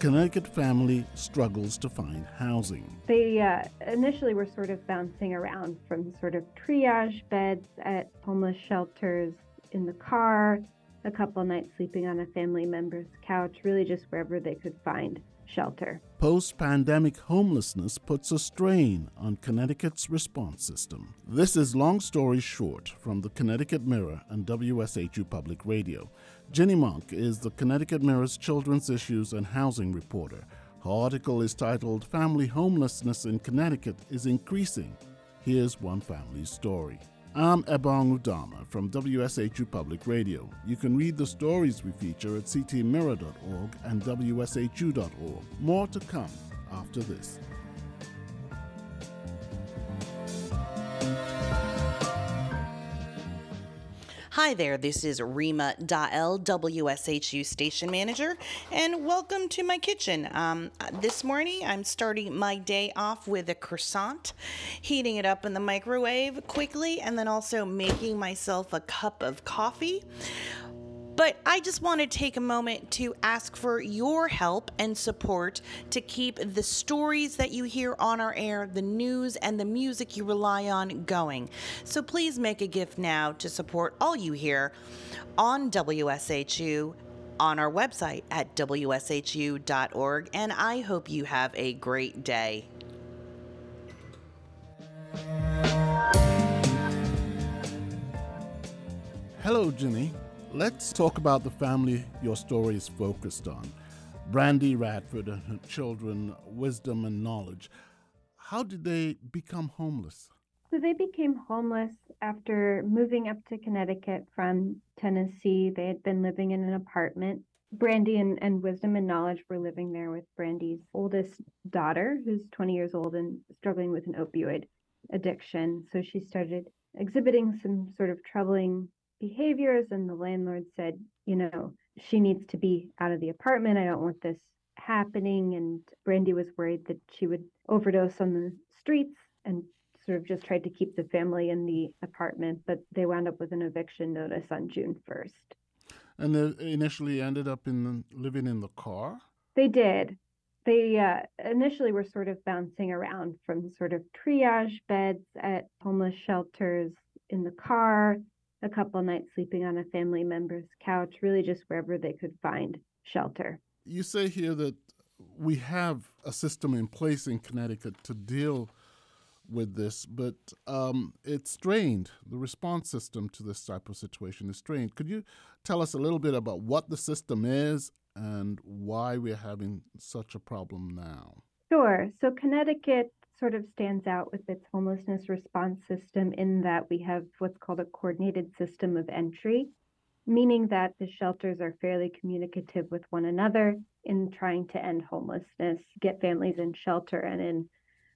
Connecticut family struggles to find housing. They uh, initially were sort of bouncing around from sort of triage beds at homeless shelters in the car, a couple nights sleeping on a family member's couch, really just wherever they could find shelter. Post pandemic homelessness puts a strain on Connecticut's response system. This is Long Story Short from the Connecticut Mirror and WSHU Public Radio. Ginny Monk is the Connecticut Mirror's children's issues and housing reporter. Her article is titled Family Homelessness in Connecticut is Increasing. Here's one family's story. I'm Ebong Udoma from WSHU Public Radio. You can read the stories we feature at ctmirror.org and wshu.org. More to come after this. Hi there, this is Rima Dael, WSHU station manager, and welcome to my kitchen. Um, this morning I'm starting my day off with a croissant, heating it up in the microwave quickly, and then also making myself a cup of coffee. But I just want to take a moment to ask for your help and support to keep the stories that you hear on our air, the news, and the music you rely on going. So please make a gift now to support all you hear on WSHU on our website at wshu.org. And I hope you have a great day. Hello, Ginny. Let's talk about the family your story is focused on. Brandy Radford and her children, wisdom and knowledge. How did they become homeless? So they became homeless after moving up to Connecticut from Tennessee. They had been living in an apartment. Brandy and, and Wisdom and Knowledge were living there with Brandy's oldest daughter, who's 20 years old and struggling with an opioid addiction. So she started exhibiting some sort of troubling behaviors and the landlord said you know she needs to be out of the apartment. I don't want this happening. And brandy was worried that she would overdose on the streets and sort of just tried to keep the family in the apartment but they wound up with an eviction notice on june 1st and they initially ended up in living in the car? They did. They uh, initially were sort of bouncing around from sort of triage beds at homeless shelters in the car a couple nights sleeping on a family member's couch, really just wherever they could find shelter. You say here that we have a system in place in Connecticut to deal with this, but um, it's strained. The response system to this type of situation is strained. Could you tell us a little bit about what the system is and why we're having such a problem now? Sure. So, Connecticut sort of stands out with its homelessness response system in that we have what's called a coordinated system of entry, meaning that the shelters are fairly communicative with one another in trying to end homelessness, get families in shelter and in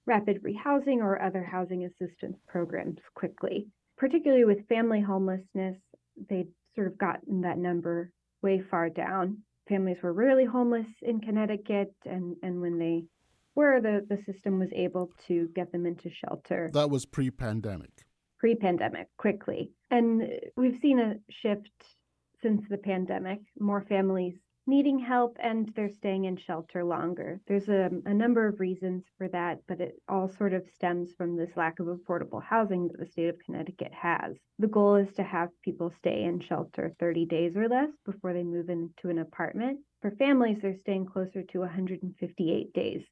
rapid rehousing or other housing assistance programs quickly. Particularly with family homelessness, they'd sort of gotten that number way far down. Families were rarely homeless in Connecticut, and, and when they where the, the system was able to get them into shelter. That was pre pandemic. Pre pandemic, quickly. And we've seen a shift since the pandemic, more families needing help and they're staying in shelter longer. There's a, a number of reasons for that, but it all sort of stems from this lack of affordable housing that the state of Connecticut has. The goal is to have people stay in shelter 30 days or less before they move into an apartment. For families, they're staying closer to 158 days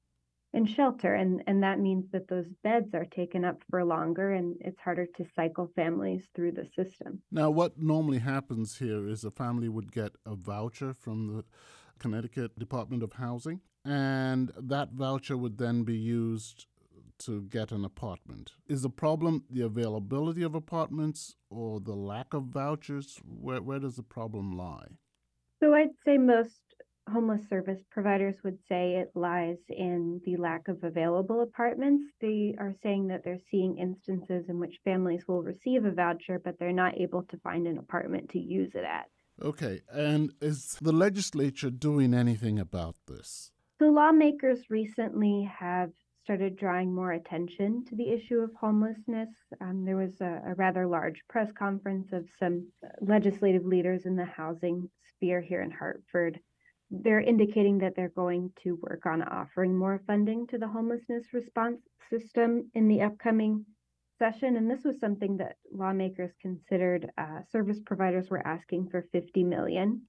in shelter and and that means that those beds are taken up for longer and it's harder to cycle families through the system. Now what normally happens here is a family would get a voucher from the connecticut department of housing and that voucher would then be used to get an apartment. Is the problem the availability of apartments or the lack of vouchers? Where, where does the problem lie? So i'd say most homeless service providers would say it lies in the lack of available apartments. They are saying that they're seeing instances in which families will receive a voucher, but they're not able to find an apartment to use it at. Okay, and is the legislature doing anything about this? The lawmakers recently have started drawing more attention to the issue of homelessness. Um, there was a, a, rather large press conference of some legislative leaders in the housing sphere here in Hartford they're indicating that they're going to work on offering more funding to the homelessness response system in the upcoming session. And this was something that lawmakers considered. Uh, service providers were asking for 50 million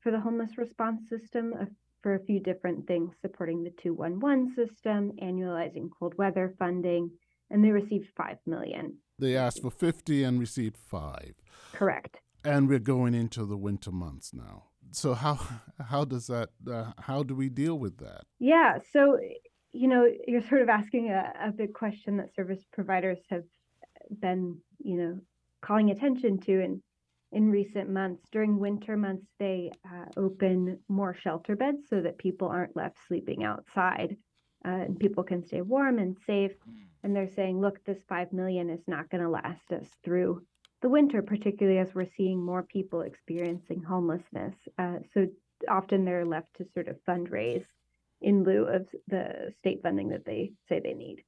for the homeless response system uh, for a few different things, supporting the 211 system, annualizing cold weather funding, and they received 5 million. They asked for 50 and received 5. Correct. And we're going into the winter months now. So how how does that uh, how do we deal with that? Yeah, so you know, you're sort of asking a, a big question that service providers have been, you know, calling attention to in in recent months. During winter months, they uh, open more shelter beds so that people aren't left sleeping outside, uh, and people can stay warm and safe. And they're saying, look, this five million is not going to last us through the winter, particularly as we're seeing more people experiencing homelessness. Uh, so often they're left to sort of fundraise in lieu of the state funding that they say they need.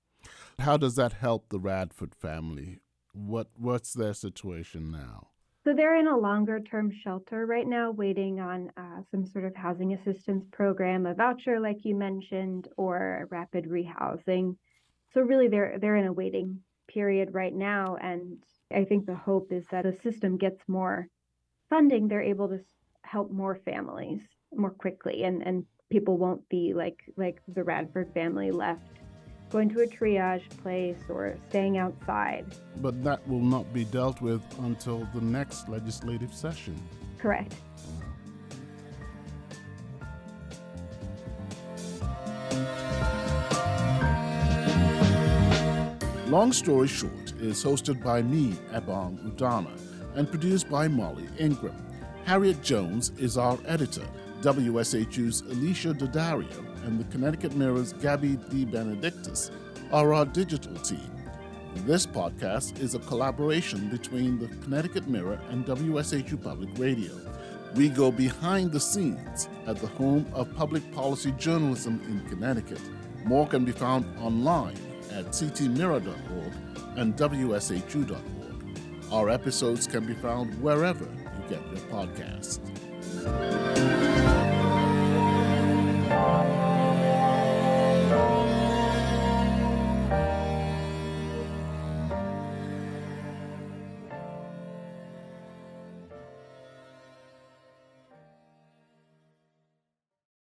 How does that help the Radford family? What what's their situation now? So they're in a longer term shelter right now, waiting on uh, some sort of housing assistance program, a voucher like you mentioned, or rapid rehousing. So really, they're they're in a waiting period right now, and I think the hope is that the system gets more funding. They're able to help more families more quickly, and and people won't be like like the Radford family left going to a triage place or staying outside. But that will not be dealt with until the next legislative session. Correct. Long Story Short is hosted by me, Ebong Udoma, and produced by Molly Ingram. Harriet Jones is our editor. WSHU's Alicia Daddario and the Connecticut Mirror's Gabby DeBenedictis are our digital team. This podcast is a collaboration between the Connecticut Mirror and WSHU Public Radio. We go behind the scenes at the home of public policy journalism in Connecticut. More can be found online at ctmirror.org and wshu.org. Our episodes can be found wherever you get your podcasts.